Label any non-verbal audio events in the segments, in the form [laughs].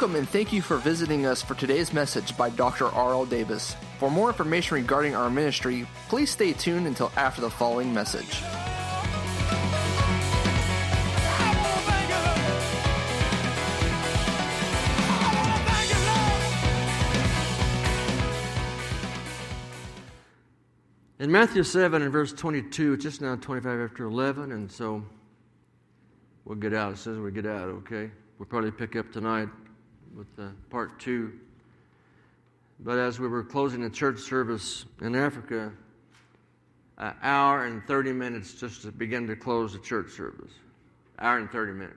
Welcome and thank you for visiting us for today's message by Dr. R.L. Davis. For more information regarding our ministry, please stay tuned until after the following message. In Matthew 7 and verse 22, it's just now 25 after 11, and so we'll get out. It says we get out, okay? We'll probably pick up tonight with uh, part two. But as we were closing the church service in Africa, an hour and 30 minutes just to begin to close the church service. Hour and 30 minutes.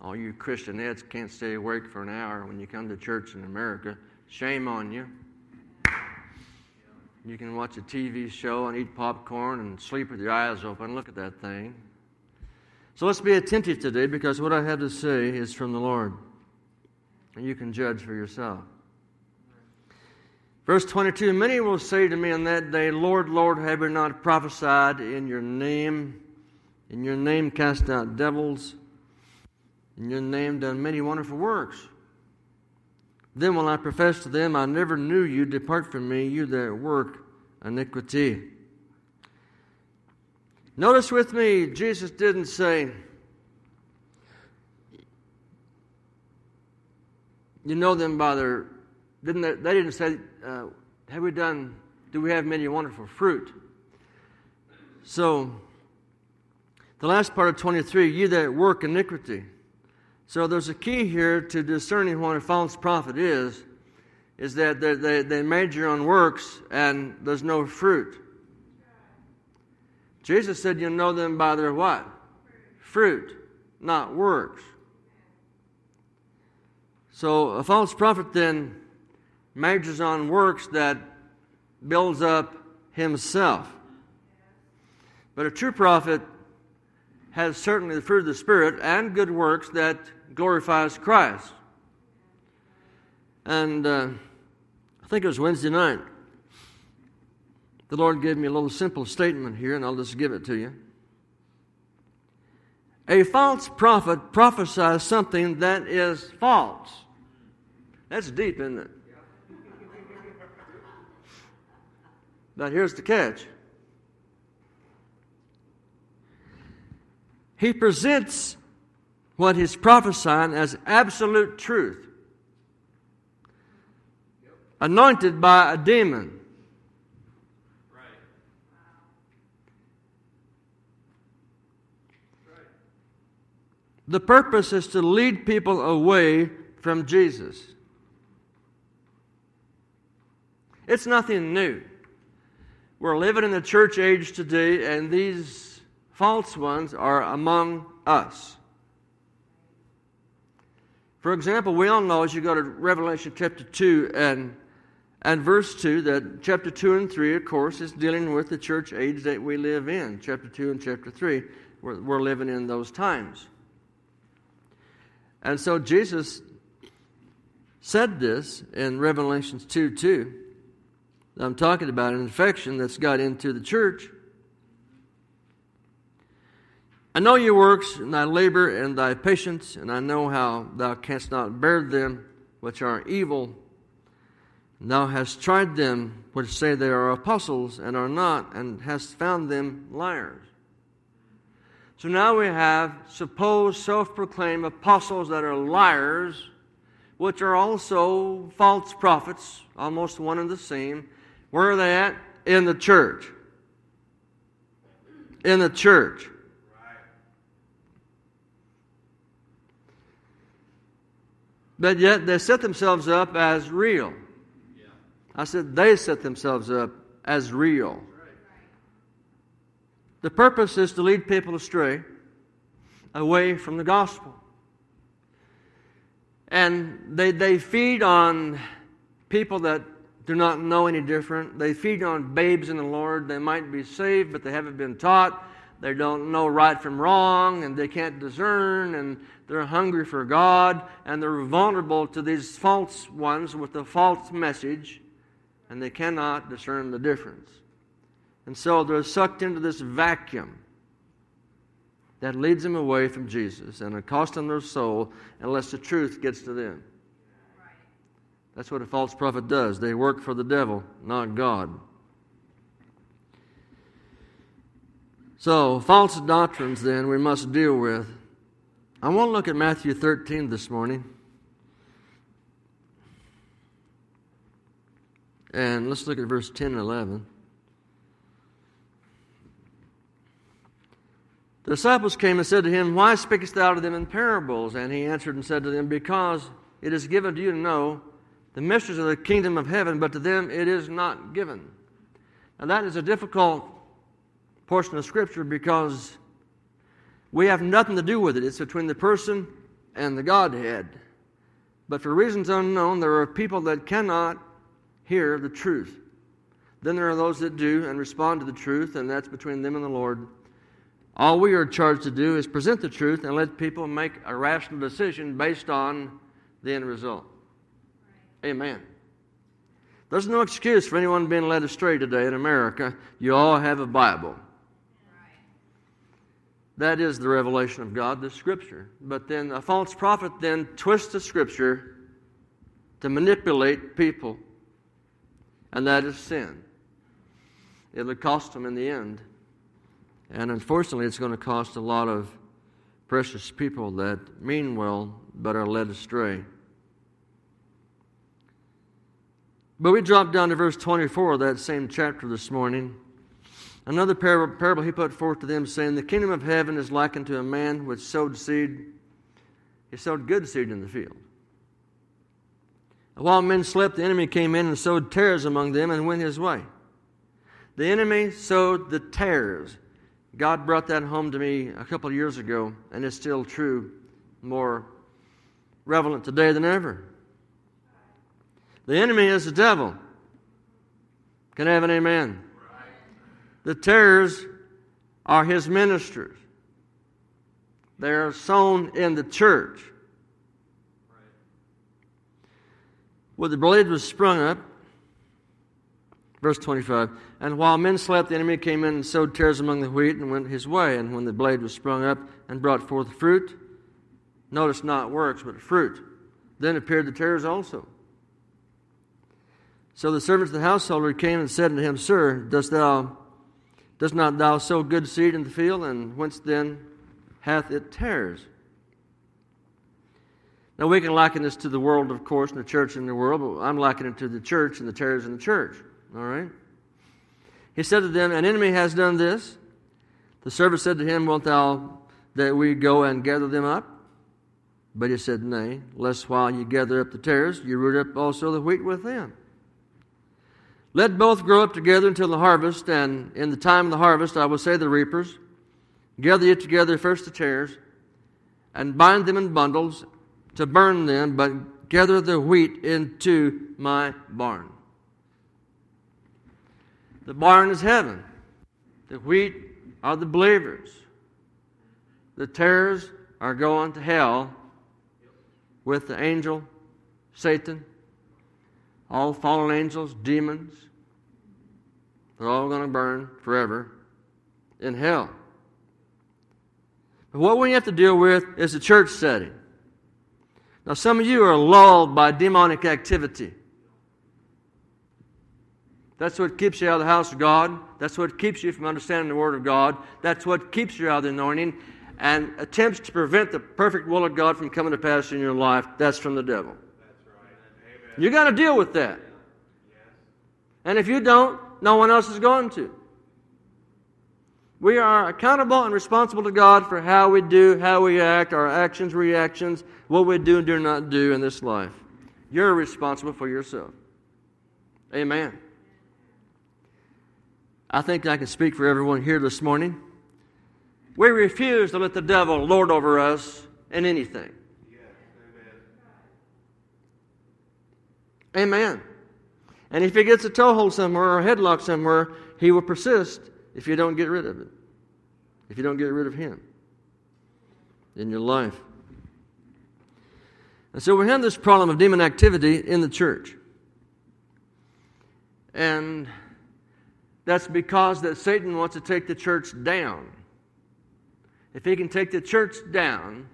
All you Christian Christianettes can't stay awake for an hour when you come to church in America. Shame on you. You can watch a TV show and eat popcorn and sleep with your eyes open. Look at that thing. So let's be attentive today because what I have to say is from the Lord. And you can judge for yourself. Verse 22 Many will say to me on that day, Lord, Lord, have we not prophesied in your name? In your name cast out devils? In your name done many wonderful works? Then will I profess to them, I never knew you. Depart from me, you that work iniquity. Notice with me, Jesus didn't say, You know them by their. Didn't they, they didn't say, uh, Have we done, do we have many wonderful fruit? So, the last part of 23, you that work iniquity. So there's a key here to discerning what a false prophet is, is that they, they, they major on works and there's no fruit. Jesus said you know them by their what? Fruit, not works. So a false prophet then majors on works that builds up himself. But a true prophet has certainly the fruit of the Spirit and good works that glorifies Christ. And uh, I think it was Wednesday night. The Lord gave me a little simple statement here, and I'll just give it to you. A false prophet prophesies something that is false. That's deep, isn't it? But here's the catch he presents what he's prophesying as absolute truth, anointed by a demon. The purpose is to lead people away from Jesus. It's nothing new. We're living in the church age today, and these false ones are among us. For example, we all know as you go to Revelation chapter 2 and, and verse 2 that chapter 2 and 3, of course, is dealing with the church age that we live in. Chapter 2 and chapter 3, we're, we're living in those times. And so Jesus said this in Revelations 2 2. I'm talking about an infection that's got into the church. I know your works, and thy labor, and thy patience, and I know how thou canst not bear them which are evil. And thou hast tried them which say they are apostles, and are not, and hast found them liars. So now we have supposed self proclaimed apostles that are liars, which are also false prophets, almost one and the same. Where are they at? In the church. In the church. But yet they set themselves up as real. I said they set themselves up as real. The purpose is to lead people astray, away from the gospel. And they, they feed on people that do not know any different. They feed on babes in the Lord. They might be saved, but they haven't been taught. They don't know right from wrong, and they can't discern, and they're hungry for God, and they're vulnerable to these false ones with a false message, and they cannot discern the difference. And so they're sucked into this vacuum. that leads them away from Jesus and it costs them their soul unless the truth gets to them. That's what a false prophet does. They work for the devil, not God. So, false doctrines, then, we must deal with. I want to look at Matthew 13 this morning. And let's look at verse 10 and 11. The disciples came and said to him, Why speakest thou to them in parables? And he answered and said to them, Because it is given to you to know the mysteries of the kingdom of heaven, but to them it is not given. Now, that is a difficult portion of Scripture because we have nothing to do with it. It's between the person and the Godhead. But for reasons unknown, there are people that cannot hear the truth. Then there are those that do and respond to the truth, and that's between them and the Lord. All we are charged to do is present the truth and let people make a rational decision based on the end result. Amen. There's no excuse for anyone being led astray today in America. You all have a Bible. That is the revelation of God, the Scripture. But then a false prophet then twists the Scripture to manipulate people, and that is sin. It'll cost them in the end. And unfortunately, it's going to cost a lot of precious people that mean well but are led astray. But we drop down to verse 24 of that same chapter this morning. Another parable, parable, he put forth to them, saying, The kingdom of heaven is likened to a man which sowed seed. He sowed good seed in the field. While men slept, the enemy came in and sowed tares among them and went his way. The enemy sowed the tares. God brought that home to me a couple of years ago, and it's still true, more relevant today than ever. The enemy is the devil. Can I have an amen? The tares are his ministers. They are sown in the church. When the blade was sprung up, verse 25, and while men slept, the enemy came in and sowed tares among the wheat and went his way. And when the blade was sprung up and brought forth fruit, notice not works, but fruit, then appeared the tares also. So the servants of the householder came and said unto him, Sir, dost thou dost not thou sow good seed in the field, and whence then hath it tares? Now we can liken this to the world, of course, and the church in the world, but I'm likening it to the church and the tares in the church. All right? He said to them, An enemy has done this. The servant said to him, Wilt thou that we go and gather them up? But he said, Nay, lest while you gather up the tares, you root up also the wheat with them. Let both grow up together until the harvest, and in the time of the harvest I will say to the reapers, Gather ye together first the tares, and bind them in bundles to burn them, but gather the wheat into my barn. The barn is heaven. The wheat are the believers. The tares are going to hell with the angel, Satan, all fallen angels, demons, they're all going to burn forever in hell. But what we have to deal with is the church setting. Now, some of you are lulled by demonic activity. That's what keeps you out of the house of God. That's what keeps you from understanding the Word of God. That's what keeps you out of the anointing and attempts to prevent the perfect will of God from coming to pass in your life. That's from the devil. You got to deal with that. And if you don't, no one else is going to. We are accountable and responsible to God for how we do, how we act, our actions, reactions, what we do and do not do in this life. You're responsible for yourself. Amen. I think I can speak for everyone here this morning. We refuse to let the devil lord over us in anything. Amen. And if he gets a toehold somewhere or a headlock somewhere, he will persist if you don't get rid of it. If you don't get rid of him in your life. And so we have this problem of demon activity in the church. And that's because that Satan wants to take the church down. if he can take the church down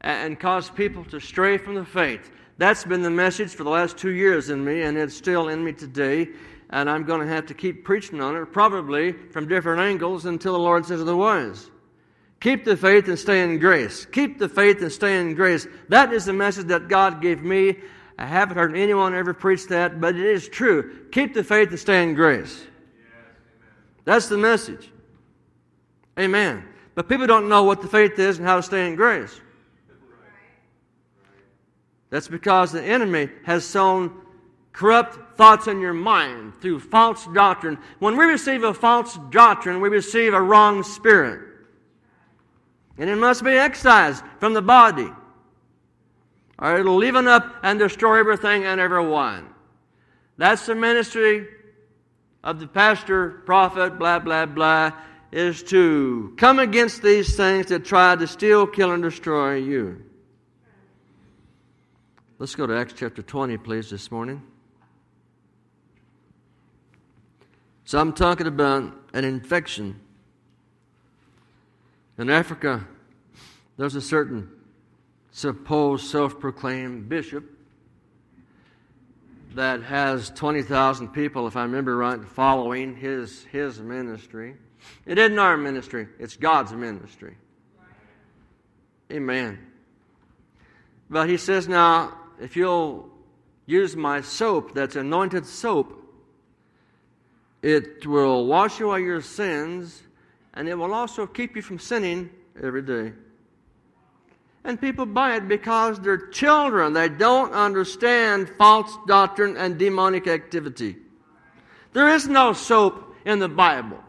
and cause people to stray from the faith. That's been the message for the last two years in me, and it's still in me today. And I'm going to have to keep preaching on it, probably from different angles, until the Lord says otherwise. Keep the faith and stay in grace. Keep the faith and stay in grace. That is the message that God gave me. I haven't heard anyone ever preach that, but it is true. Keep the faith and stay in grace. That's the message. Amen. But people don't know what the faith is and how to stay in grace. That's because the enemy has sown corrupt thoughts in your mind through false doctrine. When we receive a false doctrine, we receive a wrong spirit. And it must be excised from the body. Or it'll leaven up and destroy everything and everyone. That's the ministry of the pastor, prophet, blah, blah, blah, is to come against these things that try to steal, kill, and destroy you. Let's go to Acts chapter 20, please, this morning. So I'm talking about an infection. In Africa, there's a certain supposed self proclaimed bishop that has 20,000 people, if I remember right, following his, his ministry. It isn't our ministry, it's God's ministry. Amen. But he says, now, if you'll use my soap that's anointed soap, it will wash away your sins and it will also keep you from sinning every day. And people buy it because they're children. They don't understand false doctrine and demonic activity. There is no soap in the Bible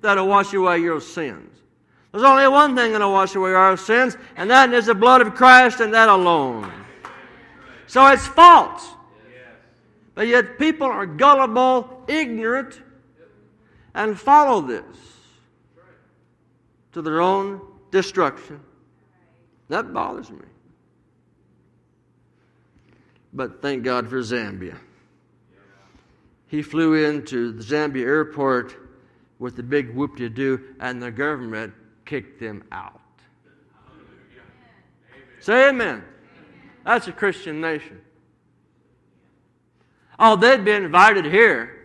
that'll wash away your sins. There's only one thing that'll wash away our sins, and that is the blood of Christ and that alone. So it's false. But yet people are gullible, ignorant, and follow this to their own destruction. That bothers me. But thank God for Zambia. He flew into the Zambia airport with the big whoop de doo, and the government kicked them out. Say amen. That's a Christian nation. Oh, they'd be invited here.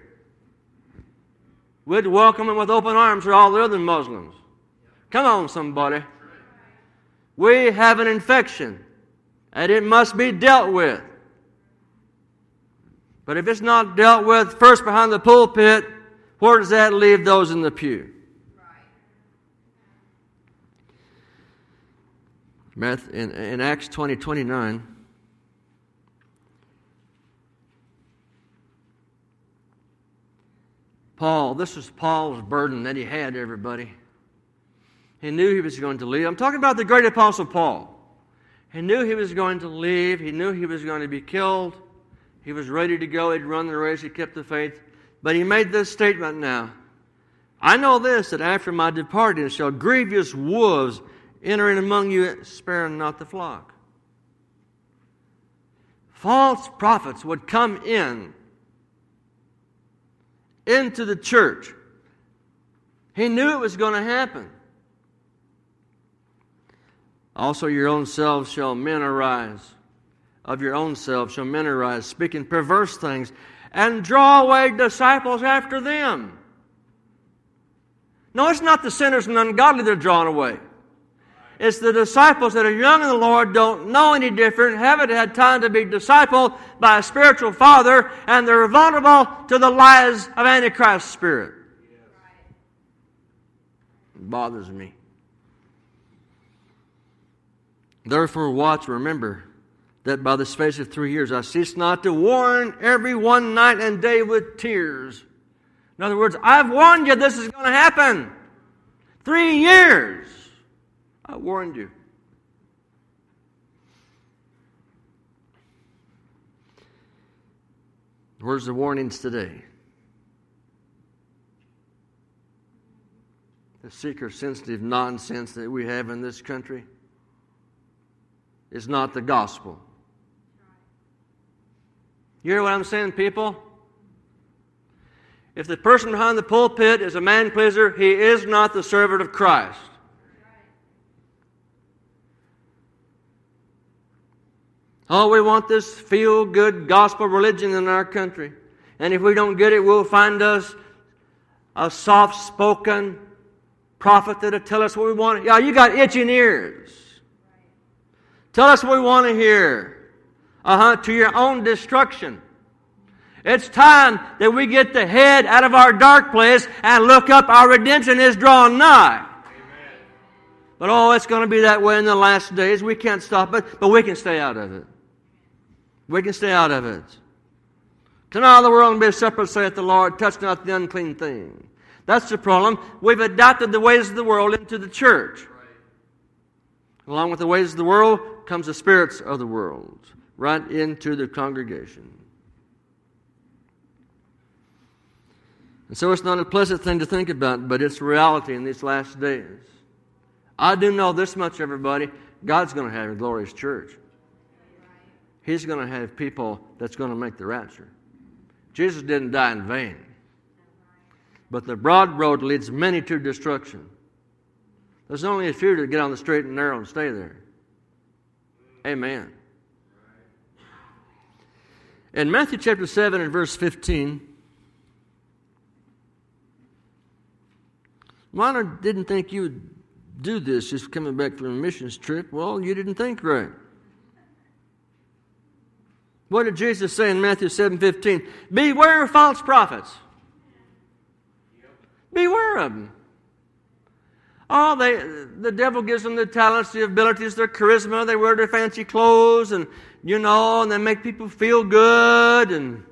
We'd welcome them with open arms for all the other Muslims. Come on, somebody. We have an infection, and it must be dealt with. But if it's not dealt with first behind the pulpit, where does that leave those in the pew? In, in Acts 20 29, Paul, this was Paul's burden that he had, everybody. He knew he was going to leave. I'm talking about the great apostle Paul. He knew he was going to leave. He knew he was going to be killed. He was ready to go. He'd run the race. He kept the faith. But he made this statement now I know this, that after my departing shall grievous wolves entering among you, sparing not the flock. False prophets would come in into the church. He knew it was going to happen. Also, your own selves shall men arise. Of your own selves shall men arise, speaking perverse things, and draw away disciples after them. No, it's not the sinners and ungodly that are drawn away. It's the disciples that are young in the Lord, don't know any different, haven't had time to be discipled by a spiritual father, and they're vulnerable to the lies of Antichrist spirit. It bothers me. Therefore, watch, remember that by the space of three years I cease not to warn every one night and day with tears. In other words, I've warned you this is going to happen. Three years. I warned you. Where's the warnings today? The seeker sensitive nonsense that we have in this country is not the gospel. You hear what I'm saying, people? If the person behind the pulpit is a man pleaser, he is not the servant of Christ. Oh, we want this feel good gospel religion in our country. And if we don't get it, we'll find us a soft spoken prophet that'll tell us what we want. Yeah, you got itching ears. Tell us what we want to hear. Uh huh, to your own destruction. It's time that we get the head out of our dark place and look up. Our redemption is drawing nigh. Amen. But oh, it's going to be that way in the last days. We can't stop it, but we can stay out of it. We can stay out of it. Come out of the world and be separate, saith the Lord. Touch not the unclean thing. That's the problem. We've adopted the ways of the world into the church. Along with the ways of the world comes the spirits of the world right into the congregation. And so it's not a pleasant thing to think about, but it's reality in these last days. I do know this much, everybody God's going to have a glorious church. He's going to have people that's going to make the rapture. Jesus didn't die in vain. But the broad road leads many to destruction. There's only a few that get on the straight and narrow and stay there. Amen. In Matthew chapter 7 and verse 15, Mona didn't think you would do this just coming back from a missions trip. Well, you didn't think right. What did Jesus say in Matthew 7 15? Beware of false prophets. Beware of them. Oh, they, the devil gives them the talents, the abilities, their charisma. They wear their fancy clothes and, you know, and they make people feel good and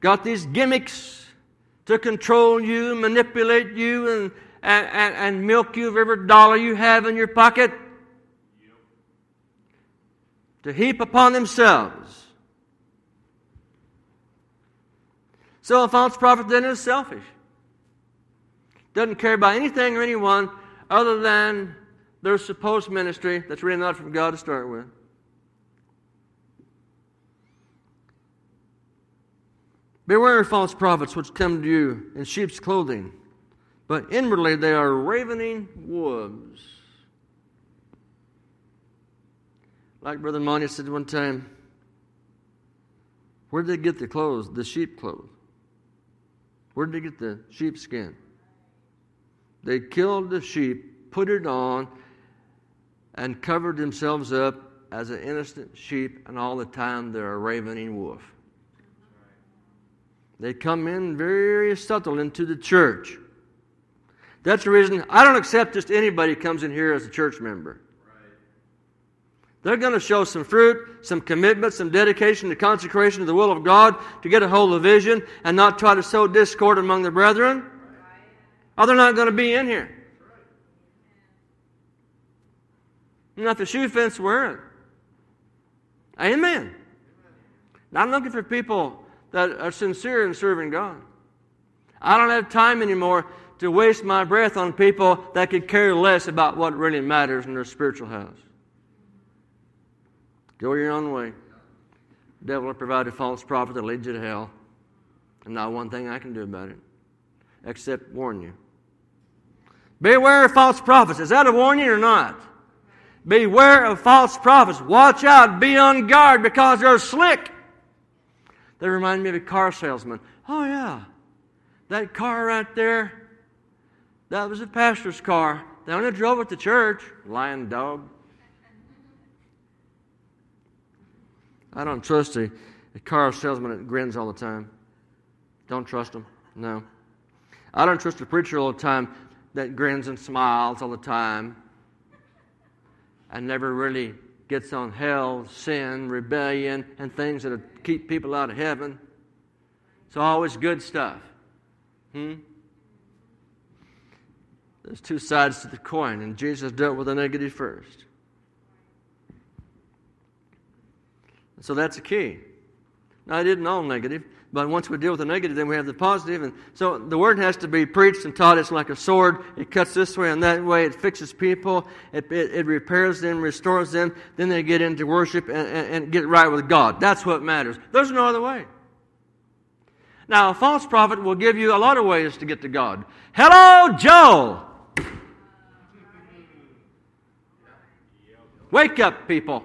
got these gimmicks to control you, manipulate you, and, and, and, and milk you of every dollar you have in your pocket to heap upon themselves. So a false prophet then is selfish. Doesn't care about anything or anyone other than their supposed ministry that's really not from God to start with. Beware of false prophets which come to you in sheep's clothing, but inwardly they are ravening wolves. Like Brother Monty said one time, where did they get the clothes, the sheep clothes? Where did they get the sheepskin? They killed the sheep, put it on, and covered themselves up as an innocent sheep, and all the time they're a ravening wolf. They come in very subtle into the church. That's the reason I don't accept just anybody comes in here as a church member. They're going to show some fruit, some commitment, some dedication to consecration to the will of God to get a hold of vision and not try to sow discord among the brethren. Or they're not going to be in here. Not the shoe fence wearing. Amen. Now I'm looking for people that are sincere in serving God. I don't have time anymore to waste my breath on people that could care less about what really matters in their spiritual house. Go your own way. The devil will provide a false prophet that leads you to hell. And not one thing I can do about it, except warn you. Beware of false prophets. Is that a warning or not? Beware of false prophets. Watch out. Be on guard because they're slick. They remind me of a car salesman. Oh, yeah. That car right there, that was a pastor's car. They only drove it to church. Lying dog. I don't trust a, a car salesman that grins all the time. Don't trust him. No. I don't trust a preacher all the time that grins and smiles all the time and never really gets on hell, sin, rebellion, and things that keep people out of heaven. It's always good stuff. Hmm? There's two sides to the coin, and Jesus dealt with the negative first. So that's the key. Now, I didn't all negative, but once we deal with the negative, then we have the positive. And so the word has to be preached and taught. It's like a sword. It cuts this way and that way. It fixes people. It, it, it repairs them, restores them. Then they get into worship and, and, and get right with God. That's what matters. There's no other way. Now, a false prophet will give you a lot of ways to get to God. Hello, Joe! Wake up, people.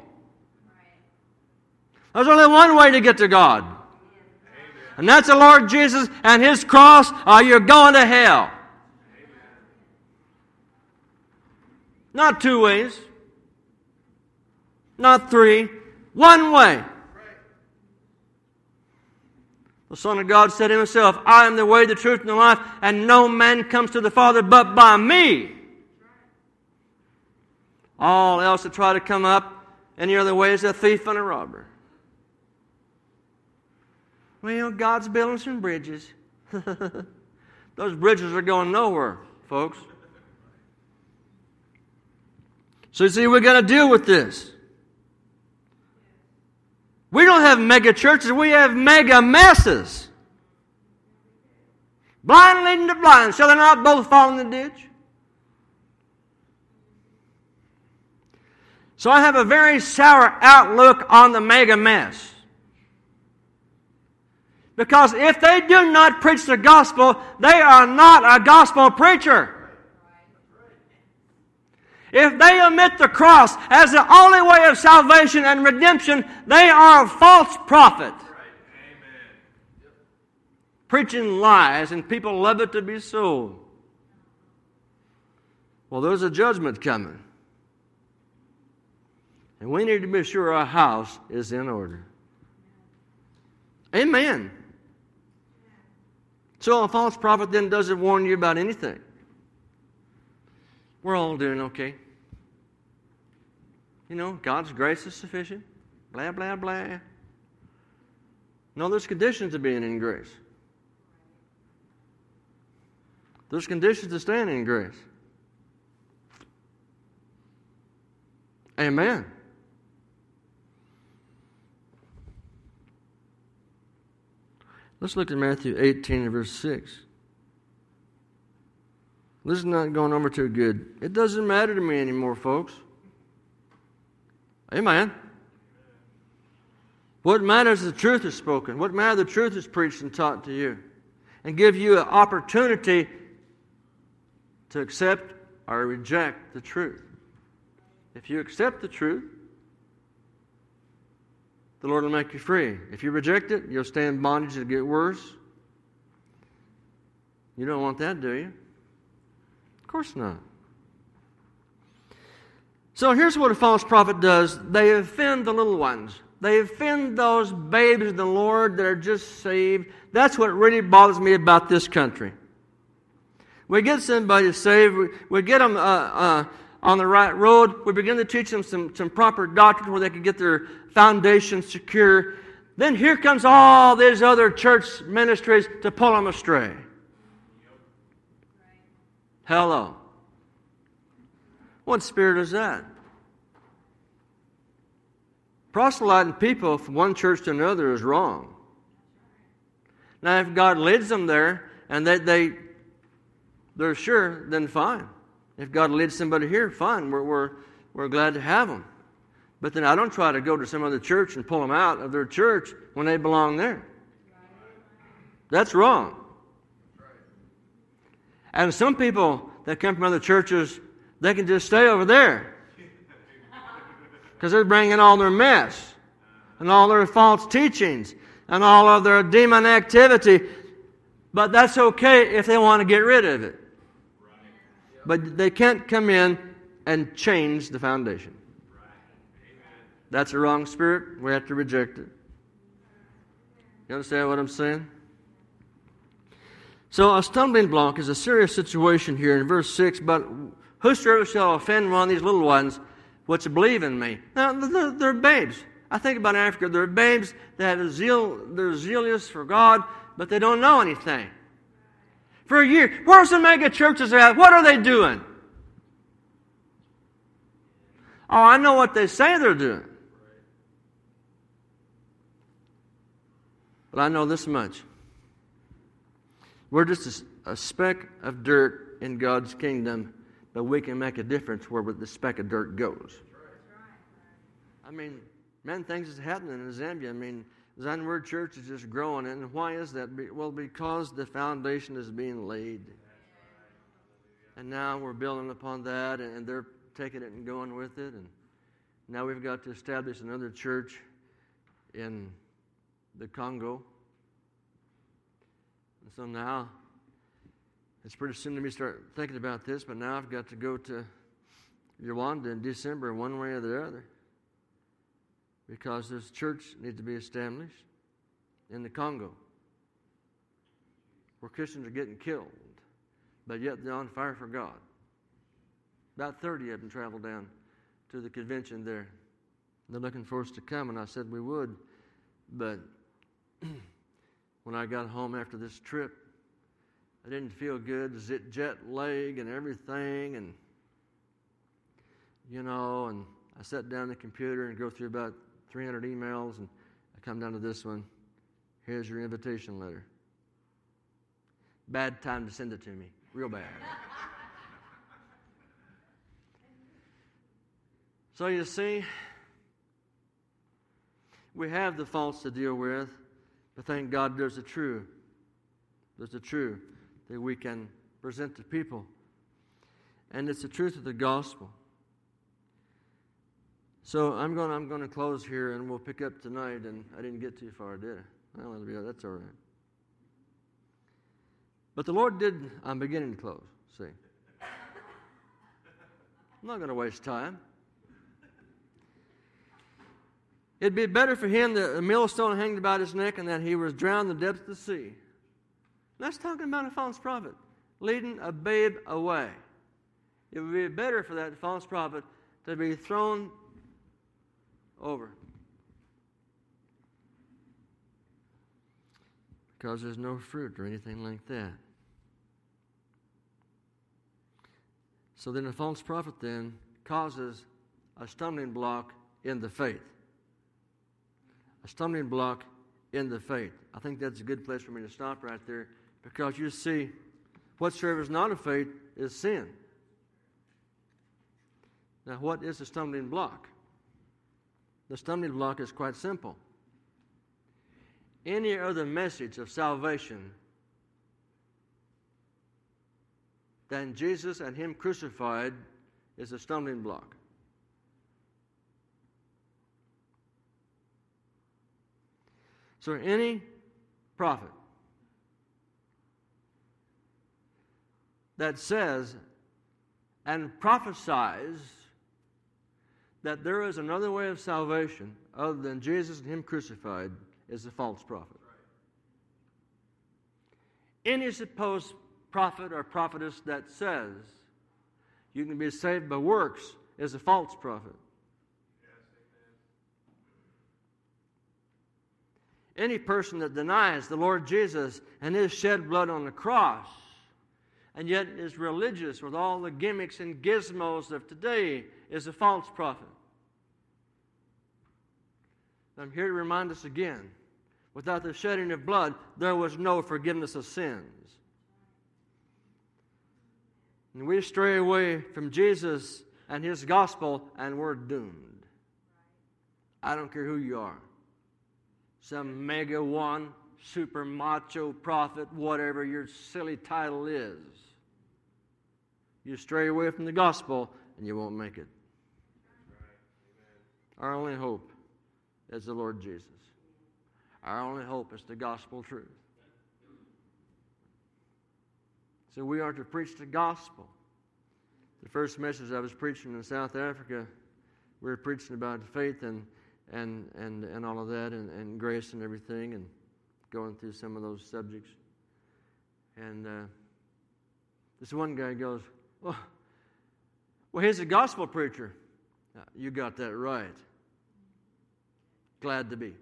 There's only one way to get to God. And that's the Lord Jesus and His cross, or you're going to hell. Not two ways. Not three. One way. The Son of God said himself, I am the way, the truth, and the life, and no man comes to the Father but by me. All else that try to come up any other way is a thief and a robber. Well, God's building some bridges. [laughs] Those bridges are going nowhere, folks. So, you see, we're going to deal with this. We don't have mega churches, we have mega messes. Blind leading to blind. Shall they not both fall in the ditch? So I have a very sour outlook on the mega mess. Because if they do not preach the gospel, they are not a gospel preacher. If they omit the cross as the only way of salvation and redemption, they are a false prophet. Preaching lies, and people love it to be so. Well, there's a judgment coming. And we need to be sure our house is in order. Amen. So a false prophet then doesn't warn you about anything. We're all doing okay. You know, God's grace is sufficient. Blah, blah, blah. No, there's conditions to being in grace. There's conditions to staying in grace. Amen. Let's look at Matthew 18 and verse 6. This is not going over too good. It doesn't matter to me anymore, folks. Amen. What matters is the truth is spoken. What matters the truth is preached and taught to you. And give you an opportunity to accept or reject the truth. If you accept the truth, the Lord will make you free. If you reject it, you'll stay in bondage to get worse. You don't want that, do you? Of course not. So here's what a false prophet does they offend the little ones. They offend those babes in the Lord that are just saved. That's what really bothers me about this country. We get somebody saved, we, we get them uh, uh, on the right road, we begin to teach them some, some proper doctrine where they can get their foundation secure. Then here comes all these other church ministries to pull them astray. Hello. What spirit is that? Proselyting people from one church to another is wrong. Now, if God leads them there and they, they, they're sure, then fine. If God leads somebody here, fine. We're, we're, we're glad to have them. But then I don't try to go to some other church and pull them out of their church when they belong there. That's wrong. And some people that come from other churches, they can just stay over there because they're bringing all their mess and all their false teachings and all of their demon activity. But that's okay if they want to get rid of it. But they can't come in and change the foundation. That's a wrong spirit. We have to reject it. You understand what I'm saying? So, a stumbling block is a serious situation here in verse 6. But whosoever shall offend one of these little ones which believe in me. Now, they're, babes. I think about Africa. They're babes that have zeal, they're zealous for God, but they don't know anything. For a year, where's the mega churches at? What are they doing? Oh, I know what they say they're doing. But I know this much. We're just a, a, speck of dirt in God's kingdom, but we can make a difference where the speck of dirt goes. I mean, man, things is happening in Zambia. I mean, Zion Word Church is just growing. And why is that? Well, because the foundation is being laid. And now we're building upon that, and they're taking it and going with it. And now we've got to establish another church in the Congo. And so now, it's pretty soon to me start thinking about this, but now I've got to go to Rwanda in December, one way or the other, because this church needs to be established in the Congo, where Christians are getting killed, but yet they're on fire for God. About 30 of them traveled down to the convention there. They're looking for us to come, and I said we would, but [clears throat] when I got home after this trip, I didn't feel good, zit jet lag and everything, and you know, and I sat down the computer and go through about 300 emails, and I come down to this one. Here's your invitation letter. Bad time to send it to me, real bad. so you see, we have the false to deal with, but thank God there's the true. There's the true that we can present to people. And it's the truth of the gospel. So I'm going, I'm going to close here and we'll pick up tonight. And I didn't get too far, did I? Well, that's all right. But the Lord did, I'm beginning to close, see. I'm not going to waste time. It'd be better for him that a millstone hanged about his neck and that he was drowned in the depths of the sea. That's talking about a false prophet leading a babe away. It would be better for that false prophet to be thrown over. Because there's no fruit or anything like that. So then a false prophet then causes a stumbling block in the faith. A stumbling block in the faith. I think that's a good place for me to stop right there because you see, what serves not of faith is sin. Now, what is a stumbling block? The stumbling block is quite simple. Any other message of salvation than Jesus and Him crucified is a stumbling block. So, any prophet that says and prophesies that there is another way of salvation other than Jesus and Him crucified is a false prophet. Any supposed prophet or prophetess that says you can be saved by works is a false prophet. Any person that denies the Lord Jesus and His shed blood on the cross and yet is religious with all the gimmicks and gizmos of today is a false prophet. I'm here to remind us again without the shedding of blood, there was no forgiveness of sins. And we stray away from Jesus and his gospel, and we're doomed. I don't care who you are some mega one, super macho prophet, whatever your silly title is. You stray away from the gospel and you won't make it. Our only hope is the Lord Jesus. Our only hope is the gospel truth. So we are to preach the gospel. The first message I was preaching in South Africa, we were preaching about faith and, and, and, and all of that, and, and grace and everything, and going through some of those subjects. And uh, this one guy goes, Well, well he's a gospel preacher. You got that right. Glad to be.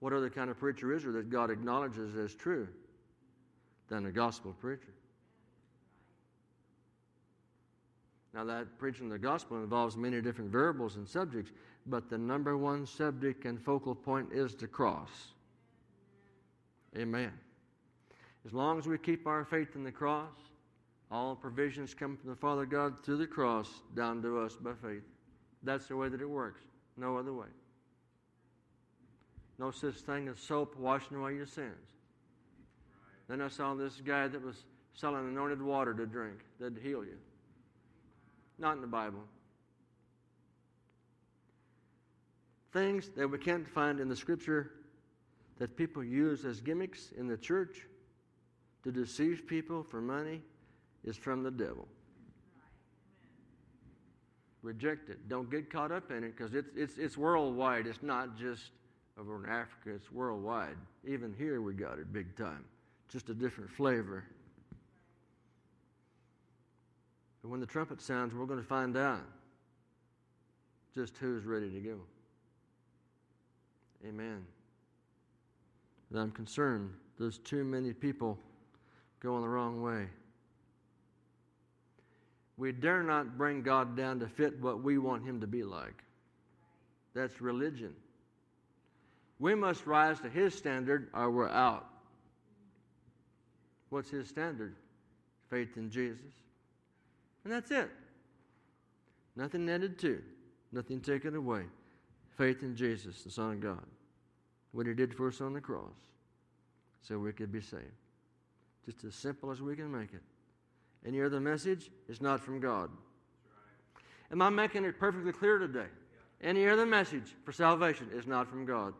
What other kind of preacher is there that God acknowledges as true than a gospel preacher? Now, that preaching the gospel involves many different variables and subjects, but the number one subject and focal point is the cross. Amen. As long as we keep our faith in the cross, all provisions come from the Father God through the cross down to us by faith. That's the way that it works. No other way. No such thing as soap washing away your sins. Then I saw this guy that was selling anointed water to drink that'd heal you. Not in the Bible. things that we can't find in the scripture that people use as gimmicks in the church to deceive people for money is from the devil. Reject it. Don't get caught up in it because it's, it's, it's worldwide. It's not just over in Africa, it's worldwide. Even here, we got it big time. Just a different flavor. But when the trumpet sounds, we're going to find out just who's ready to go. Amen. And I'm concerned there's too many people going the wrong way. We dare not bring God down to fit what we want Him to be like. That's religion. We must rise to His standard or we're out. What's His standard? Faith in Jesus. And that's it. Nothing added to, nothing taken away. Faith in Jesus, the Son of God. What He did for us on the cross so we could be saved. Just as simple as we can make it. Any other message is not from God. Am I making it perfectly clear today? Any other message for salvation is not from God.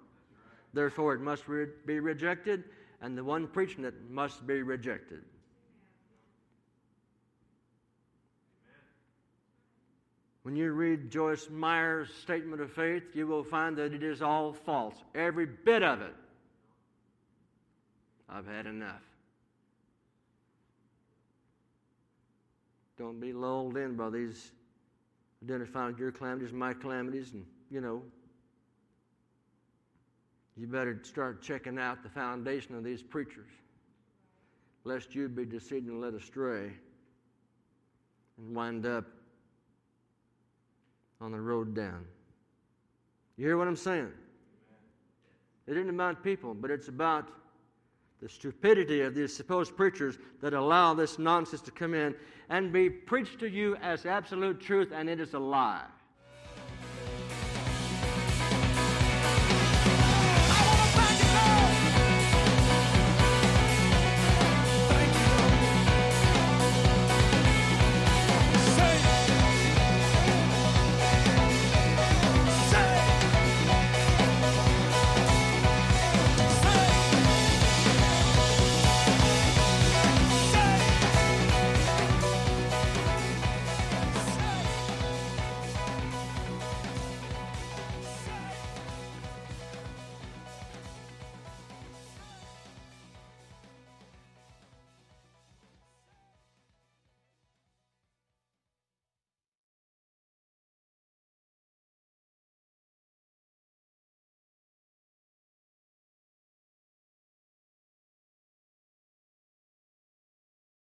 Therefore, it must re- be rejected, and the one preaching it must be rejected. When you read Joyce Meyer's statement of faith, you will find that it is all false, every bit of it. I've had enough. Don't be lulled in by these identifying your calamities, my calamities, and you know. You better start checking out the foundation of these preachers, lest you be deceived and led astray and wind up on the road down. You hear what I'm saying? It isn't about people, but it's about the stupidity of these supposed preachers that allow this nonsense to come in and be preached to you as absolute truth, and it is a lie.